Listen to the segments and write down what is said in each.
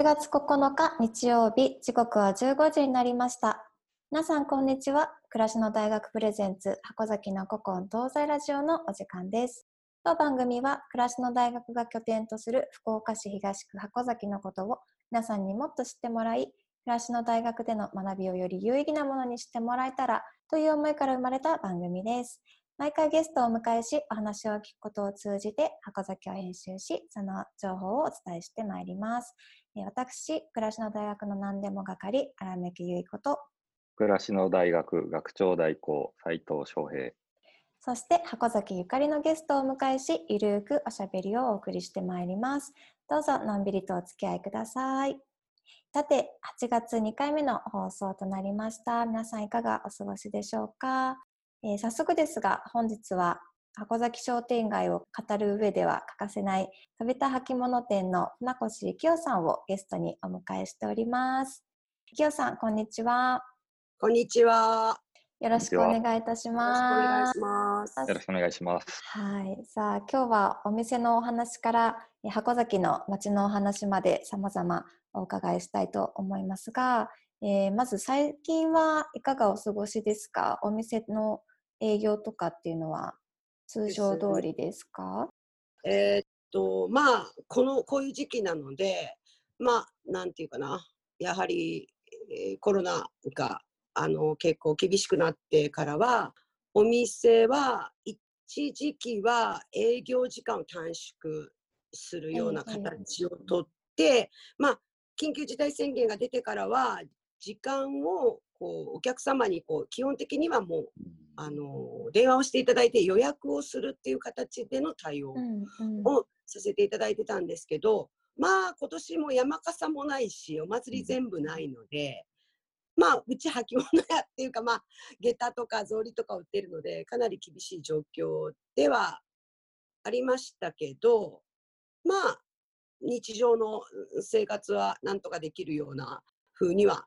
4月9日日曜日時刻は15時になりました。皆さんこんにちは。暮らしの大学プレゼンツ箱崎の古今東西ラジオのお時間です。当番組は暮らしの大学が拠点とする福岡市東区箱崎のことを皆さんにもっと知ってもらい暮らしの大学での学びをより有意義なものにしてもらえたらという思いから生まれた番組です。毎回ゲストをお迎えし、お話を聞くことを通じて、箱崎を編集し、その情報をお伝えしてまいります。私、暮らしの大学の何でも係、荒牧結衣こと、暮らしの大学学長代行、斉藤翔平。そして、箱崎ゆかりのゲストをお迎えし、ゆるくおしゃべりをお送りしてまいります。どうぞ、のんびりとお付き合いください。さて、8月2回目の放送となりました。皆さんいかがお過ごしでしょうか？えー、早速ですが本日は箱崎商店街を語る上では欠かせない食べた履物店の船越幸男さんをゲストにお迎えしております。幸男さんこんにちは。こんにちは。よろしくお願いいたします。よろしくお願いします。はい。さあ、今日はお店のお話から箱崎の街のお話まで様々お伺いしたいと思いますが、えー、まず最近はいかがお過ごしですか？お店の営業とかっていうのは通常通りですか？えー、っとまあこのこういう時期なのでまあなんていうかなやはり、えー、コロナがあの結構厳しくなってからはお店は一時期は営業時間を短縮するような形をとって、えー、まあ緊急事態宣言が出てからは時間をこうお客様にこう基本的にはもうあの電話をしていただいて予約をするっていう形での対応をさせていただいてたんですけど、まあ今年も山笠もないしお祭り全部ないので、まあうち履物屋っていうかまあ下駄とか草履とか売ってるのでかなり厳しい状況ではありましたけどまあ日常の生活はなんとかできるような風には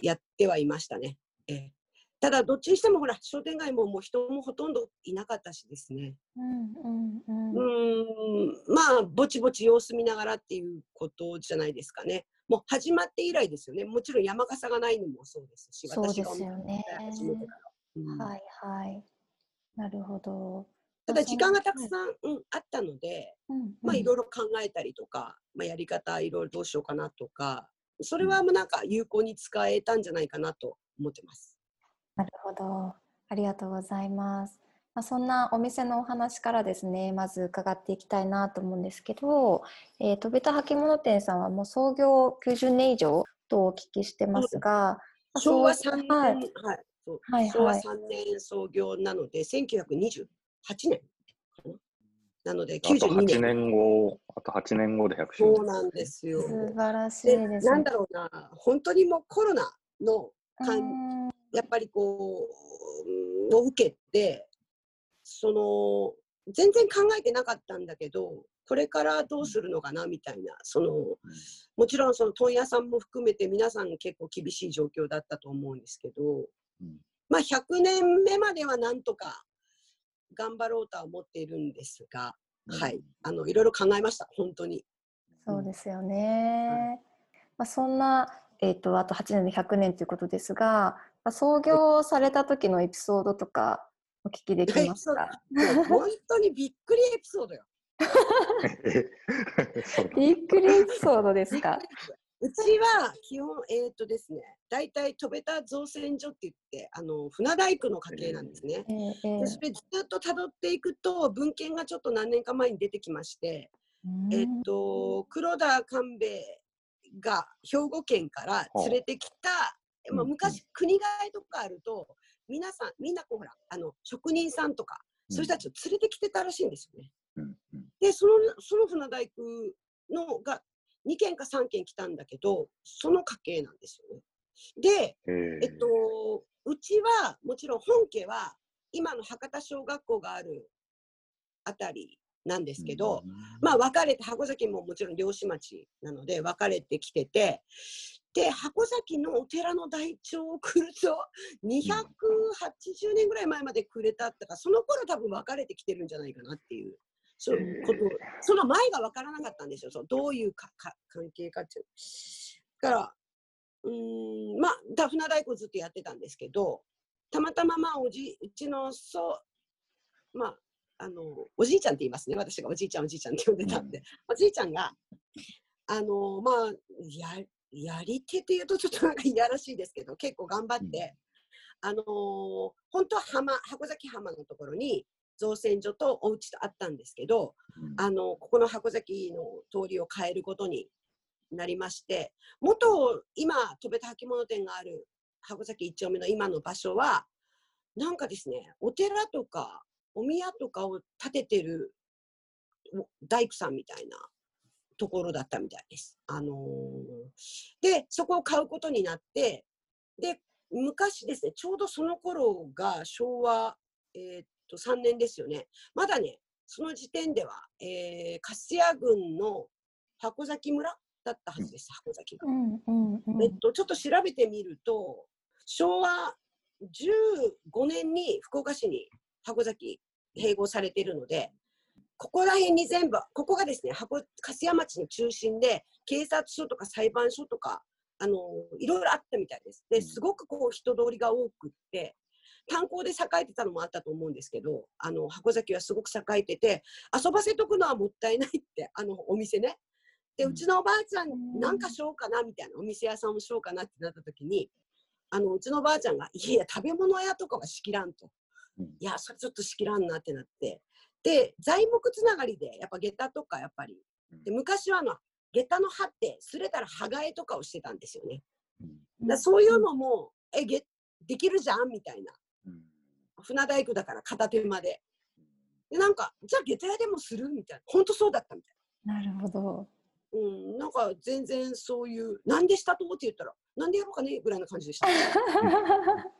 やってはいましたね。えただどっちにしてもほら商店街ももう人もほとんどいなかったしですね。うんまあぼちぼち様子見ながらっていうことじゃないですかね。もう始まって以来ですよね。もちろん山笠がないのもそうですし、そうですよね。うん、はいはい。なるほど。ただ時間がたくさん、うん、あったので、うんうん、まあいろいろ考えたりとか、まあ、やり方いろいろどうしようかなとか、それはもうなんか有効に使えたんじゃないかなと思ってます。なるほど。ありがとうございます。まあ、そんなお店のお話からですね、まず伺っていきたいなと思うんですけど、えー、飛べた履物店さんはもう創業90年以上とお聞きしてますが、昭和3年、はいはい、昭和3年創業なので、1928年な？ので92年。8年後、あと8年後で100周年。そうなんですよ。素晴らしいですね。なんだろうな、本当にもうコロナのやっぱりこう、を受けて、その、全然考えてなかったんだけど、これからどうするのかなみたいな、その、もちろんその問屋さんも含めて皆さん結構厳しい状況だったと思うんですけど、まあ100年目まではなんとか頑張ろうとは思っているんですが、うん、はい、あのいろいろ考えました、本当に。そうですよね。まあ、そんな、えーと、あと8年で100年ということですが、まあ、創業された時のエピソードとかお聞きできますか？本当にびっくりエピソードよ。びっくりエピソードですか？うちは基本、えっ、ー、とですね、大体飛べた造船所って言って、あの船大工の家系なんですね。えー、でそれずっとたどっていくと、文献がちょっと何年か前に出てきまして、えっ、ー、と、黒田官兵衛が兵庫県から連れてきた、まあ、昔、国替えとかあると、皆さん、みんなこうほら、あの職人さんとか、そういう人たちを連れてきてたらしいんですよね。で、そのその船大工のが2件か3件来たんだけど、その家系なんですよね。で、えっと、うちはもちろん本家は今の博多小学校があるあたりなんですけど、うん、まあ別れて箱崎ももちろん漁師町なので別れてきててで箱崎のお寺の台帳を来ると280年ぐらい前までくれたったかその頃多分別れてきてるんじゃないかなっていうそういうことその前が分からなかったんですよ。そうどういうかか関係かっていう。だからうーんまあだ船太鼓ずっとやってたんですけどたまたままあおじうちのそうまああのおじいちゃんって言いますね。私がおじいちゃんおじいちゃんって呼んでたんで、おじいちゃんがあのまあややり手っていうとちょっとなんかいやらしいですけど結構頑張って、あのー本当は浜箱崎浜のところに造船所とお家とあったんですけど、うんあのここの箱崎の通りを変えることになりまして元今戸べた履物店がある箱崎一丁目の今の場所はなんかですねお寺とかお宮とかを建ててるお大工さんみたいなところだったみたいです。あのーでそこを買うことになってで昔ですねちょうどその頃が昭和、えーっと3年ですよねまだねその時点では、えー、粕谷郡の箱崎村だったはずです、箱崎が。えっと、ちょっと調べてみると昭和15年に福岡市に箱崎併合されているのでここら辺に全部ここがですね箱粕谷町の中心で警察署とか裁判所とかあのいろいろあったみたいです。ですごくこう人通りが多くって炭鉱で栄えてたのもあったと思うんですけどあの箱崎はすごく栄えてて遊ばせとくのはもったいないってあのお店ね。でうちのおばあちゃんうん。なんかしようかなみたいなお店屋さんをしようかなってなった時にあのうちのおばあちゃんが「いやいや食べ物屋とかは仕切らん」と。うん「いやそれちょっと仕切らんな」ってなって。で材木つながりでやっぱ下駄とかやっぱり。で昔はあの下駄の刃ってすれたら歯替えとかをしてたんですよね。うん。だそういうのも「えげできるじゃん」みたいな。うん船大工だから片手間で。でなんかじゃあ下駄屋でもするみたいな本当そうだったみたいなるほど。な、うん、なんか全然そういう「なんでしたと?」って言ったら「なんでやろうかね?」ぐらいな感じでした。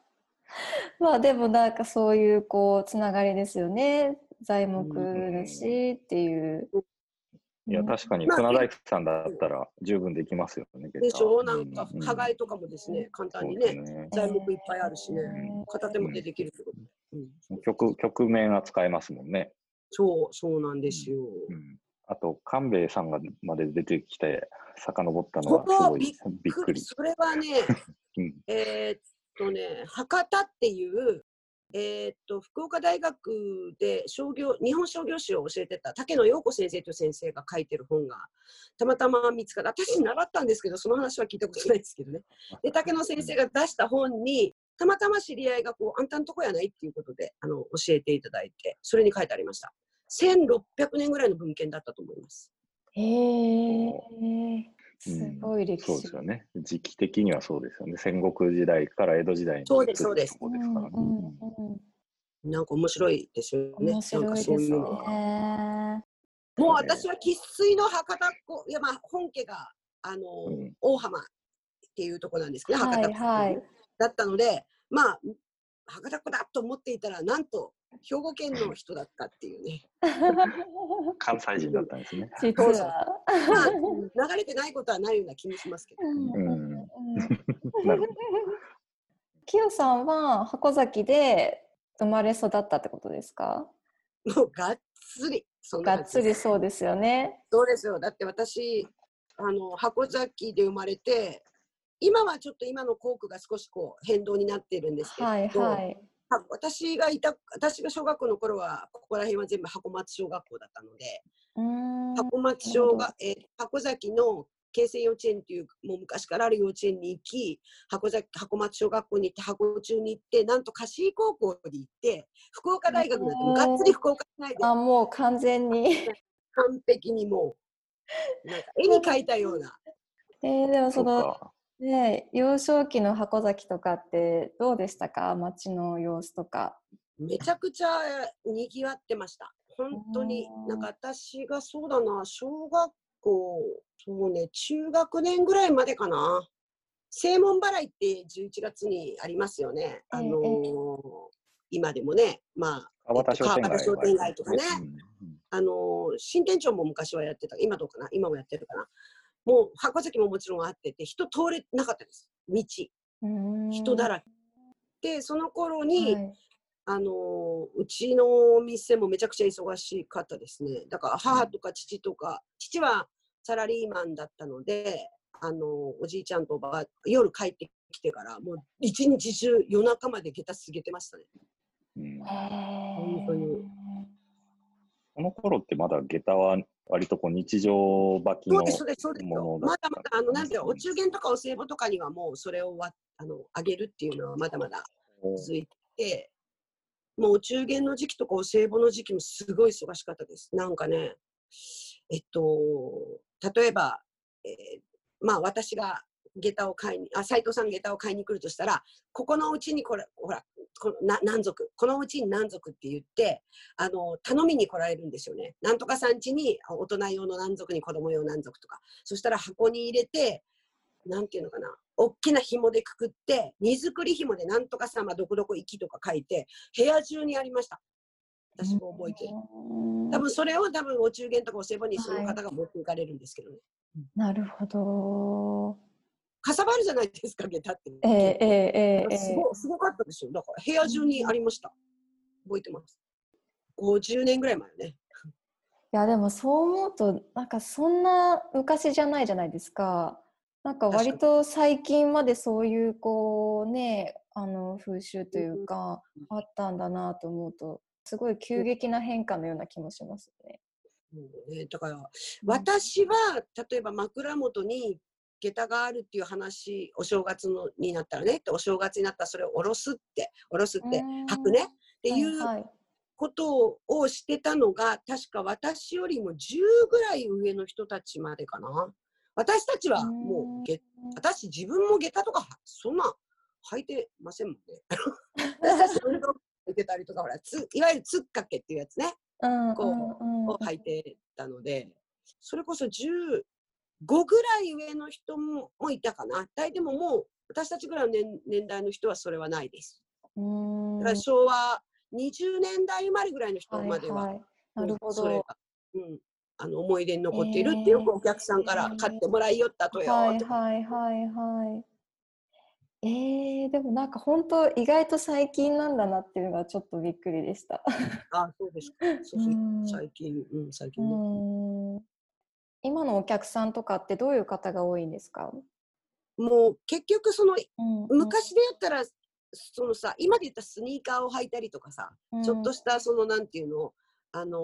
まあでもなんかそういうこうつながりですよね。材木だしっていう。いや、うん。確かにまあ船大工さんだったら十分できますよね。でしょなんかうん歯替えとかもですね、簡単にねね。材木いっぱいあるしね、うん片手間でできるってこと、うん、曲曲面は使えますもんね。そうそうなんですよ、うん。あと、官兵衛さんがまで出てきて、遡ったのはすごいびっくり。それはね うん。えーっとね博多っていうえーっと福岡大学で商業日本商業史を教えてた竹野陽子先生という先生が書いてる本がたまたま見つかった。私習ったんですけどその話は聞いたことないですけどね。で竹野先生が出した本にたまたま知り合いがこうあんたんとこやないっていうことであの教えていただいてそれに書いてありました。1600年ぐらいの文献だったと思います。へえ。すうんごい歴史。そうですよね。時期的にはそうですよね。戦国時代から江戸時代にそうですそうです移るとこですからね。うんうんうんなんか面白いですよね面白いなんかですねそういうの。もう私は生粋の博多っ子、いやまあ本家があの、うん大浜っていうところなんですけど、はい博多っ子だったので、まあ博多っ子だと思っていたら、なんと兵庫県の人だったっていうね。関西人だったんですね。実そうそうは。まあ流れてないことはないような気もしますけど。きよさんは箱崎で生まれ育ったってことですか？もうがっつり。そんながっつりそうですよね。そうですよ。だって私、あの箱崎で生まれて、今はちょっと今の校区が少しこう変動になってるんですけど、はいはい。は私がいた私が小学校の頃はここら辺は全部箱町小学校だったので、箱町小学えー箱崎の京成幼稚園っていうもう昔からある幼稚園に行き箱崎箱町小学校に行って箱中に行ってなんと貸井高校に行って福岡大学になってもうがっつり福岡市内であもう完全に。完璧にもうなんか絵に描いたような。えー、でもそのか。ね幼少期の箱崎とかってどうでしたか？街の様子とか。めちゃくちゃにぎわってました。本当に。うんなんか私がそうだな。小学校そうね中学年ぐらいまでかな。正門払いって11月にありますよね。あのー今でもね。まあ川端商店街川端商店街とかね。うんあのー新店長も昔はやってた。今どうかな？今もやってるかな？もう箱崎ももちろんあってて人通れなかったです。道。人だららけ。でその頃に、はい。あのうちのお店もめちゃくちゃ忙しかったですね。だから母とか父とか、父はサラリーマンだったので、あのおじいちゃんとおばあ夜帰ってきてからもう一日中夜中まで下駄すげてましたね。うん、本当に。この頃ってまだ下駄は割とこう日常履きの。ものだまだまだ、あの、なんていうのお中元とかお歳暮とかにはもうそれをわあのあげるっていうのはまだまだ続いて、もうお中元の時期とかお歳暮の時期もすごい忙しかったです。なんかね、えっと、例えば、えーまあ私が下駄を買いに、あ、斉藤さん下駄を買いに来るとしたら、ここのうちにこれ、ほら、このな何族、このうちに何族って言って、あの、頼みに来られるんですよね。なんとかさん家にあ大人用の何族に子供用何族とか。そしたら箱に入れて、なんていうのかな、大きな紐でくくって、荷造り紐でなんとか様どこどこ行きとか書いて、部屋中にありました。私も覚えてる。多分それを多分お中元とかお歳暮にその方が持っていかれるんですけどね。なるほど。かさばるじゃないですか、下駄って。えー、えー、えー、えすごすごかったですよ。だから部屋中にありました。覚えてます。50年ぐらい前よね。いやでもそう思うとなんかそんな昔じゃないじゃないですか。なんか割と最近までそういうこうねあの風習というかあったんだなと思うとすごい急激な変化のような気もしますね。もうね、だから、私は例えば枕元に下駄があるっていう話お正月のになったらねってお正月になったらそれを下ろすって下ろすってうん履くねっていうことをしてたのが確か私よりも10ぐらい上の人たちまでかな。私たちはもう下私自分も下駄とかそんな履いてませんもんね。私たち運動服履いてたりとかほらついわゆるつっかけっていうやつね。うんこううんうんを履いてたので、それこそ15ぐらい上の人ももいたかな。大でももう私たちぐらいの年年代の人はそれはないです。うんだから昭和20年代生まれぐらいの人までは、はいはい、なるほど。それが、うん、あの思い出に残っているってよくお客さんから買ってもらいよったとよはいとか、はいはいはい。えー、でもなんか本当意外と最近なんだなっていうのがちょっとびっくりでした。あそうですか。そう 最近、うん、最う近ね。ん今のお客さんとかってどういう方が多いんですか、もう結局そのうんうん。昔でやったらそのさ今で言ったらスニーカーを履いたりとかさ、ちょっとしたそのなんていうのあのー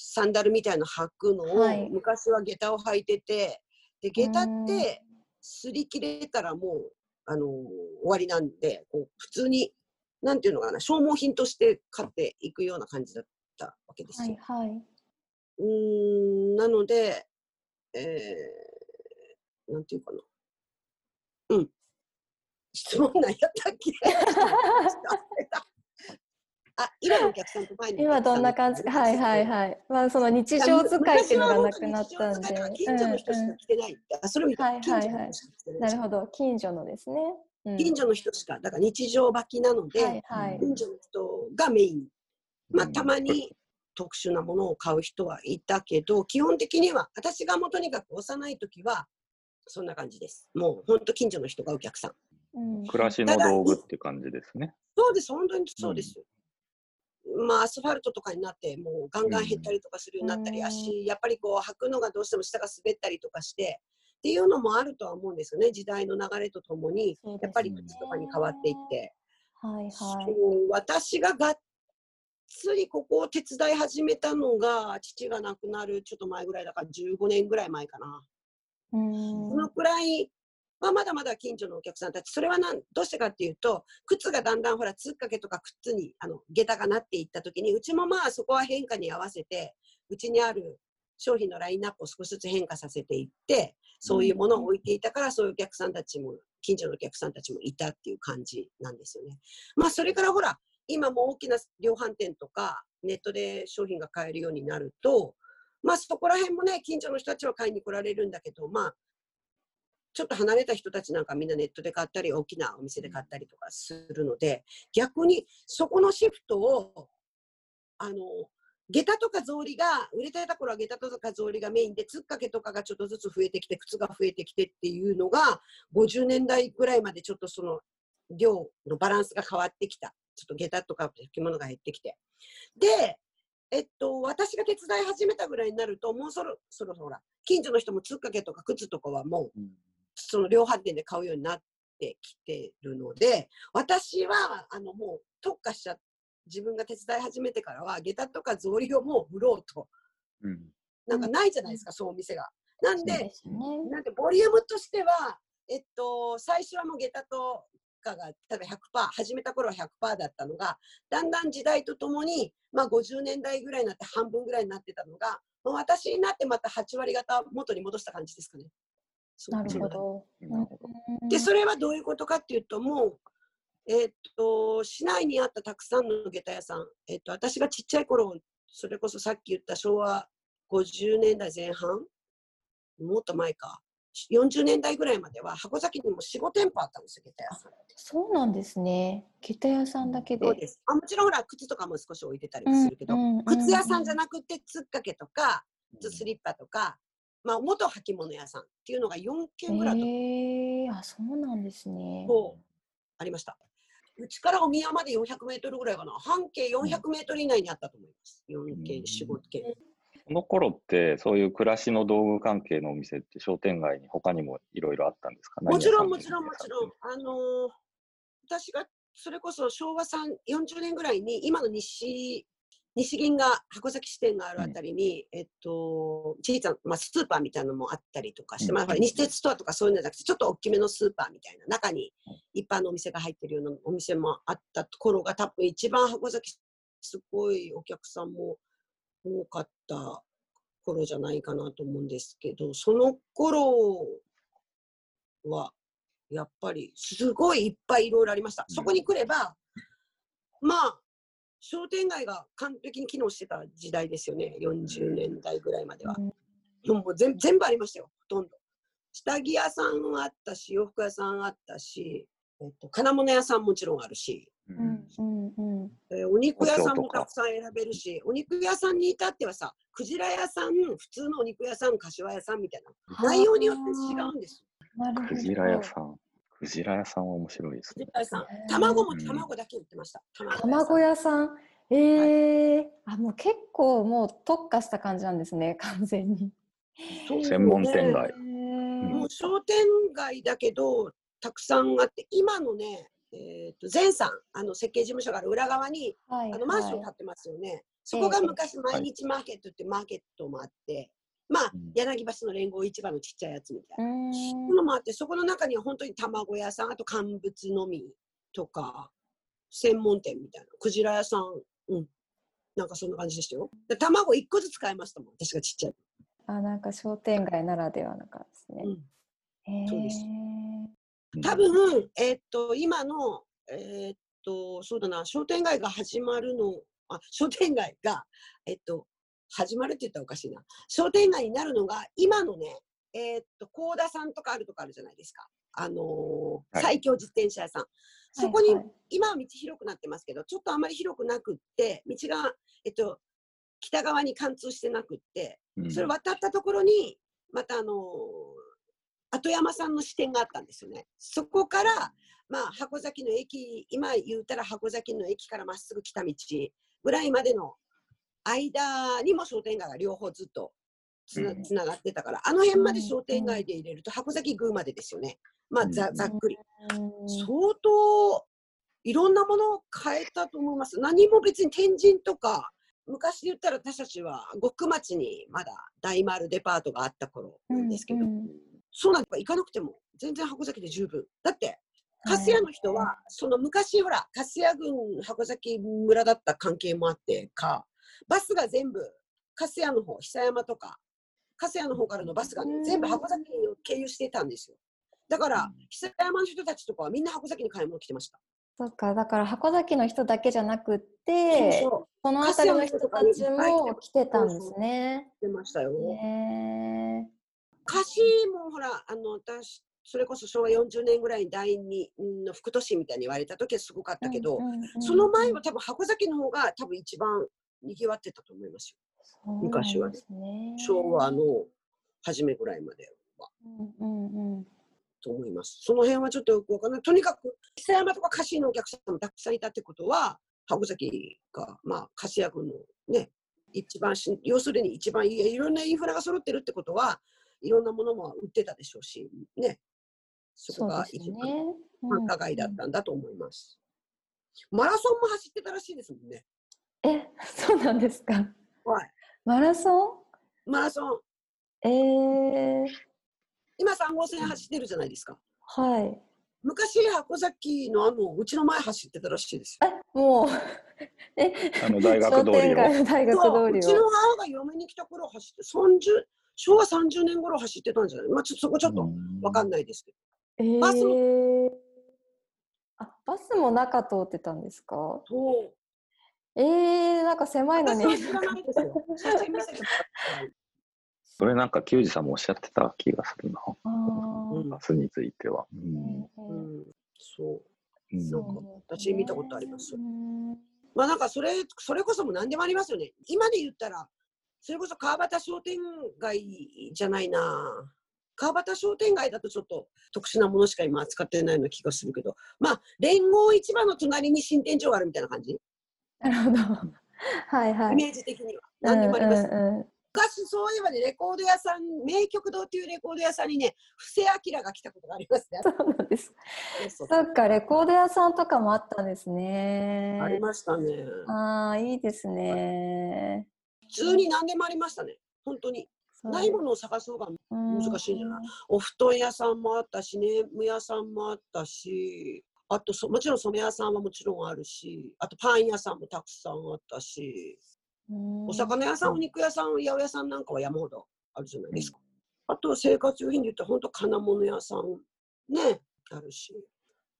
サンダルみたいなの履くのを、はい。昔は下駄を履いててで下駄うん。って擦り切れたらもう、あのー終わりなんでこう普通になんていうのかな消耗品として買っていくような感じだったわけですはよ。いはい。うーんなので、えー、なんていうかな。うん。質問何やったっけ あ、今のお客さんと前のお今どんな感じ？はいはいい。はい。まあその日常使いっていうのがなくなったんで。近所の人しか来てないって。あ、それを見たはいはいはい近所の人しか来てないなるほど。近所のですね。うん近所の人しか、だから日常履きなので、はいはい。近所の人がメイン。まあ、うんたまに特殊なものを買う人はいたけど、基本的には、私がもうとにかく幼い時は、そんな感じです。もう本当近所の人がお客さん。うん暮らしの道具って感じですね。そうです、本当にそうです。まあ、アスファルトとかになって、もうガンガン減ったりとかするようになったり、うん足、やっぱりこう履くのがどうしても下が滑ったりとかして、っていうのもあるとは思うんですよね、時代の流れとともに、ねやっぱり靴とかに変わっていって。はいはい。私ががっつりここを手伝い始めたのが、父が亡くなるちょっと前ぐらいだから15年ぐらい前かな。うんそのくらいはまだまだ近所のお客さんたち、それはなんどうしてかっていうと、靴がだんだんほら、つっかけとか靴にあの下駄がなっていったときに、うちもまあそこは変化に合わせて、うちにある商品のラインナップを少しずつ変化させていって、そういうものを置いていたから、そういうお客さんたちも、近所のお客さんたちもいたっていう感じなんですよね。まあそれからほら、今も大きな量販店とか、ネットで商品が買えるようになると、まあそこら辺もね、近所の人たちは買いに来られるんだけど、まあ、ちょっと離れた人たちなんかみんなネットで買ったり、大きなお店で買ったりとかするので、逆にそこのシフトを、あの、下駄とか草履が、売れてた頃は下駄とか草履がメインで、つっかけとかがちょっとずつ増えてきて、靴が増えてきてっていうのが、50年代ぐらいまでちょっとその量のバランスが変わってきた。ちょっと下駄とか着物が減ってきて。で、えっと、私が手伝い始めたぐらいになると、もうそろそろほら、近所の人もつっかけとか靴とかはもう、うんその量販店で買うようになってきてるので、私は、あの、もう特化しちゃ自分が手伝い始めてからは、下駄とか草履をもう売ろうと。うんなんかないじゃないですか、そういうお店が。なんで、ですね。なんでボリュームとしては、えっと、最初はもう下駄とかが例えば100%始めた頃は100%だったのがだんだん時代とともに、まあ、50年代ぐらいになって半分ぐらいになってたのがもう私になってまた8割方元に戻した感じですかね。なるほど。なるほどうん。でそれはどういうことかっていうともう、えっと市内にあったたくさんの下駄屋さん、えっと私がちっちゃい頃それこそさっき言った昭和50年代前半？もっと前か40年代ぐらいまでは箱崎にも45店舗あったんですよ下駄屋さん。そうなんですね。下駄屋さんだけで。そうですあもちろんほら靴とかも少し置いてたりもするけど、うんうん靴屋さんじゃなくてつっかけとかうんスリッパとか、まあ、元履物屋さんっていうのが4軒ぐらいあったへえあ、そうなんですね。ありました。うちからお宮まで400メートルぐらいかな。半径400メートル以内にあったと思います。4軒、4、5軒。この頃って、そういう暮らしの道具関係のお店って商店街に他にもいろいろあったんですか？もちろん、もちろん、もさちろん。あのー私がそれこそ昭和3 40年ぐらいに、今の西、西銀が箱崎支店があるあたりに、えっと、小さな、まあ、スーパーみたいなのもあったりとかして、うん。まあ、西鉄ストアとかそういうのじゃなくて、ちょっと大きめのスーパーみたいな、中に一般のお店が入ってるようなお店もあった頃が、多分一番箱崎、すごいお客さんも多かった頃じゃないかなと思うんですけど、その頃は、やっぱりすごいいっぱいいろいろありました。うんそこに来れば、まあ、商店街が完璧に機能してた時代ですよね、40年代ぐらいまでは。うんもう全全部ありましたよ、ほとんど。下着屋さんあったし、洋服屋さんあったし、えっと、金物屋さんもちろんあるし。えーお肉屋さんもたくさん選べるし、お肉屋さんに至ってはさ、クジラ屋さん、普通のお肉屋さん、柏屋さんみたいな、内容によって違うんですよ。なるほど。クジラ屋さん。クジラ屋さんは面白いですねクジ。ラ屋さんへー、卵もうん卵だけ売ってました。卵屋さん。ええあ、もう結構もう特化した感じなんですね、完全に。そうね専門店街へーもう商店街だけど、たくさんあって、今のね、えー、と前さん、あの設計事務所がある裏側に、はいあのマンションはい建ってますよね。そこがええ昔、毎日マーケットってマーケットもあって、まあうん、柳橋の連合市場のちっちゃいやつみたいな。のもあって、そこの中には本当に卵屋さん、あと乾物のみとか、専門店みたいな、クジラ屋さん、うん、なんかそんな感じでしたよ。で卵1個ずつ買いましたもん、私がちっちゃい。あ、なんか商店街ならではな感じですね。うんへそうですー多分、えーっと、今の、えーっと、そうだな、商店街が始まるの、あ、商店街が、えっと、始まるって言ったらおかしいな。商店街になるのが、今のね、えーっと、高田さんとかあるとこあるじゃないですか。あのーはい最強自転車屋さん。そこに、はいはい今は道広くなってますけど、ちょっとあまり広くなくって、道が、えっと、北側に貫通してなくって、うんそれ渡ったところに、またあのー後山さんの支店があったんですよね。そこから、まあ、箱崎の駅、今言うたら箱崎の駅からまっすぐ来た道ぐらいまでの間にも商店街が両方ずっとつなうんつながってたから、あの辺まで商店街で入れると箱崎宮までですよね。まあ、ざうんざっくり。うん相当いろんなものを変えたと思います。何も別に天神とか、昔で言ったら私たちは極町にまだ大丸デパートがあった頃なんですけど、うんうんそうなんか行かなくても全然箱崎で十分。だって、粕谷の人は、その昔ほら、粕谷郡箱崎村だった関係もあってか、バスが全部、粕谷の方、久山とか、粕谷の方からのバスが全部箱崎を経由してたんですよ。だから、久山の人たちとかはみんな箱崎に買い物来てました。そっか、だから箱崎の人だけじゃなくって、その辺りの人たちも来てたんですね。来てましたよ。へー歌詞もほら、あの、私、それこそ昭和40年ぐらいに第二の副都心みたいに言われた時はすごかったけど、うんうんうんその前は多分箱崎の方が多分一番賑わってたと思いますそうなん昔はね。昭和の初めぐらいまでは。うんうんうんと思います。その辺はちょっとよくわかんない。とにかく、久山とかカシーのお客さんもたくさんいたってことは、箱崎が、まあ、活躍のね、一番し、要するに一番いい、いろんなインフラが揃ってるってことは、いろんなものも売ってたでしょうし、ね。そこが一番ね。繁華街だったんだと思います。マラソンも走ってたらしいですもんね。うんえ、そうなんですか。はい。マラソマラソン、ンえー、今3号線走ってるじゃないですか。はい。昔、箱崎のあの、うちの前走ってたらしいですよ。え、もう、え、あの大学通りを商店街の大学そううちの。母が嫁に来た頃走って、30昭和30年頃走ってたんじゃない？まあちょっとそこちょっとわかんないですけど。えバスもー、あ、バスも中通ってたんですか？そう。えー、なんか狭いのに。それなんか球児さんもおっしゃってた気がするな。バスについては。うん。ううんん、そう。うん。そう。か私見たことあります。うんまあなんかそれ、それこそもう何でもありますよね。今で言ったら、それこそ川端商店街じゃないな。川端商店街だとちょっと特殊なものしか今扱ってないような気がするけど、まあ、連合市場の隣に新店長があるみたいな感じ、なるほど。はいはい。イメージ的には。何でもあります。うんうんうん昔そういえばね、レコード屋さん、名曲堂っていうレコード屋さんにね、布施明が来たことがありますね。そうなんです。そっか、レコード屋さんとかもあったんですね。ありましたね。ああ、いいですね。普通に何でもありましたね。本当に。ないものを探すのが難しいんじゃないうんお布団屋さんもあったし、ネーム屋さんもあったし、あとそもちろん染め屋さんはもちろんあるし、あとパン屋さんもたくさんあったし、お魚屋さん、お肉屋さん、八百屋さんなんかは山ほどあるじゃないですか。あと生活用品で言ったら本当金物屋さんね、あるし。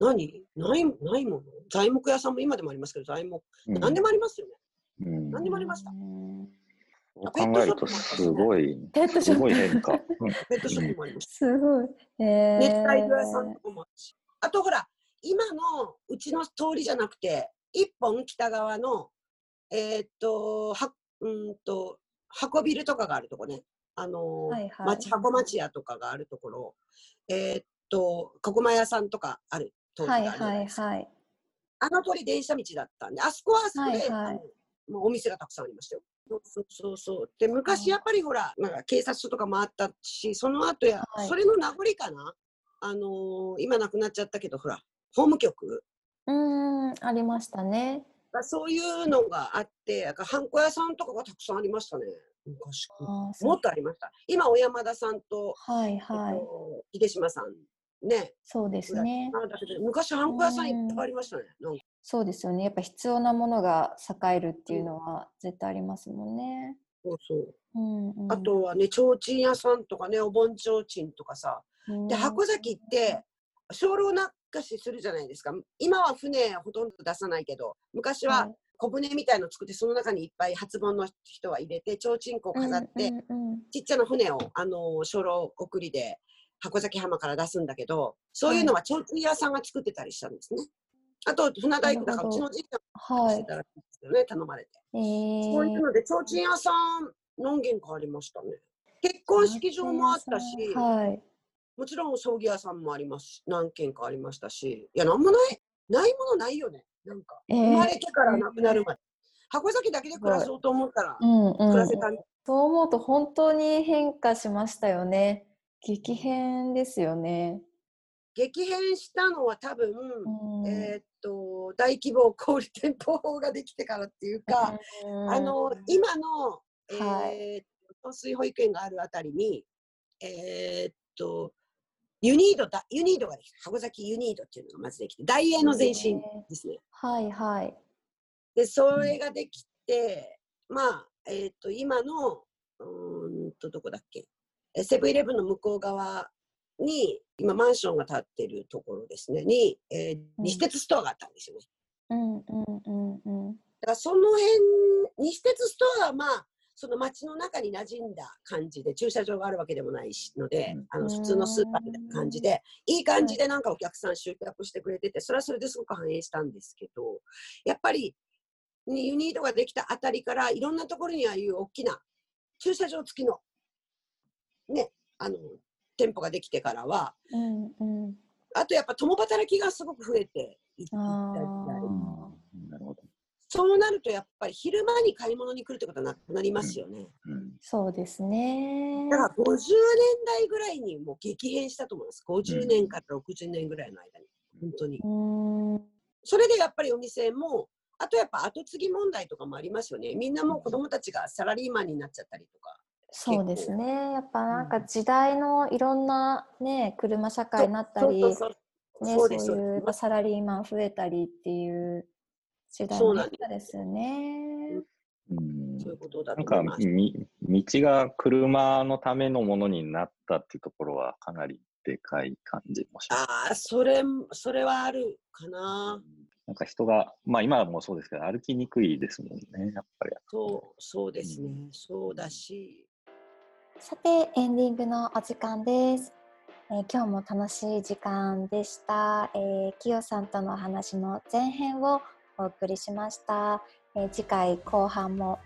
何？ないないもの？材木屋さんも今でもありますけど、材木、うん何でもありますよね。うん何でもありました。うんそう考えるとすごい、すペットショップごい変化。う んペットショップもありました。すごい。えー、熱帯魚屋さんとかもあるし。あとほら、今のうちの通りじゃなくて、一本北側の、えーっと、は、うんと、箱ビルとかがあるとこね。あのー、はいはい町、箱町屋とかがあるところ、えーっと、ここま屋さんとかある通りがあはいはいるじゃないですか。はい。あの通り電車道だったんで、あそこはあそこで、はいはいあのもうお店がたくさんありましたよ。そうそうそう。で、昔やっぱりほら、なんか警察署とかもあったし、その後や、はいそれの名残かな？あのー今なくなっちゃったけど、ほら、法務局うーん、ありましたね。がそういうのがあって、なんかハンコ屋さんとかがたくさんありましたね。昔。もっとありました。今、小山田さんと、はいはい。えっと秀島さんね。そうですね。昔、ハンコ屋さんいっぱいありましたね。そうですよね。やっぱ必要なものが栄えるっていうのは絶対ありますもんね。そうそう。うんうん、あとはね、提灯屋さんとかね、お盆提灯とかさ。で、箱崎って、精霊流しするじゃないですか。今は船ほとんど出さないけど、昔は小舟みたいの作って、その中にいっぱい初盆の人は入れて、提灯を飾って、ちっちゃな船を、あの、精霊送りで、箱崎浜から出すんだけど、そういうのは提灯屋さんが作ってたりしたんですね。あと、船大工だから、うちのじいちゃんがはい。してたらしいですよね、頼まれて。えー、そういうので、提灯屋さん何軒かありましたね。結婚式場もあったし、はい。もちろん葬儀屋さんもありますし、何軒かありましたし、いや、なんもない、ないものないよね。なんか、えー生まれてから亡くなるまで。箱崎だけで暮らそうと思ったら、うんうん暮らせたんそう思うと本当に変化しましたよね。激変ですよね。激変したのは多分、うんえーっと、大規模小売店舗法ができてからっていうか、うんあの、今の、えーはい糖水保育園があるあたりに、えーっと、ユニードだ、ユニードができた。箱崎ユニードっていうのがまずできて、大英の前身ですね。はいはい。で、それができて、まあ、えっ、と、今の、うーんと、どこだっけ、えセブンイレブンの向こう側に、今、マンションが建ってるところですね、に、えーうん西鉄ストアがあったんですよね。うんうんうんうん。だから、その辺、西鉄ストアは、まあ、その街の中に馴染んだ感じで、駐車場があるわけでもないしので、うんあの普通のスーパーみたいな感じで、いい感じでなんかお客さん集客してくれてて、それはそれですごく反映したんですけど、やっぱり、ユニードができたあたりから、いろんなところにああいう大きな駐車場付きの、ね、あの、店舗ができてからは、うんうん。あとやっぱ共働きがすごく増えていいったありーなるほど。そうなるとやっぱり昼間に買い物に来るってことはなくなりますよね。うんそうですね。だから50年代ぐらいにもう激変したと思います。50年から60年ぐらいの間に。本当に。うーん。それでやっぱりお店も、あとやっぱ後継ぎ問題とかもありますよね。みんなもう子供たちがサラリーマンになっちゃったりとか。そうですね。やっぱなんか時代のいろんなね、車社会になったり、そうそうそうね、そういうまあサラリーマン増えたりっていう時代そうなんですの変化ですよね。うんそういうことだなんかと思います。み道が車のためのものになったっていうところはかなりでかい感じもします。ああ、それ、それはあるかな。なんか人が、まあ今もそうですけど、歩きにくいですもんね、やっぱり。そう、そうですね。そうだし。さて、エンディングのお時間です。えー今日も楽しい時間でした。えー、きよさんとのお話の前編をお送りしました。えー次回後半も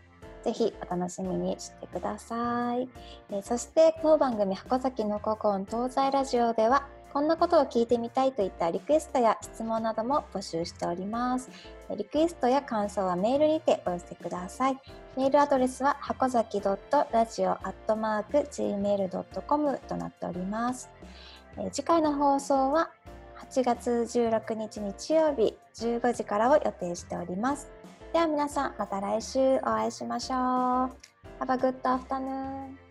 ぜひお楽しみにしてください。えーそして当番組箱崎の古今東西ラジオではこんなことを聞いてみたいといったリクエストや質問なども募集しております。リクエストや感想はメールにてお寄せください。メールアドレスは箱崎 .radio.gmail.com となっております。次回の放送は8月16日日曜日15時からを予定しております。では皆さんまた来週お会いしましょう。Have a good afternoon.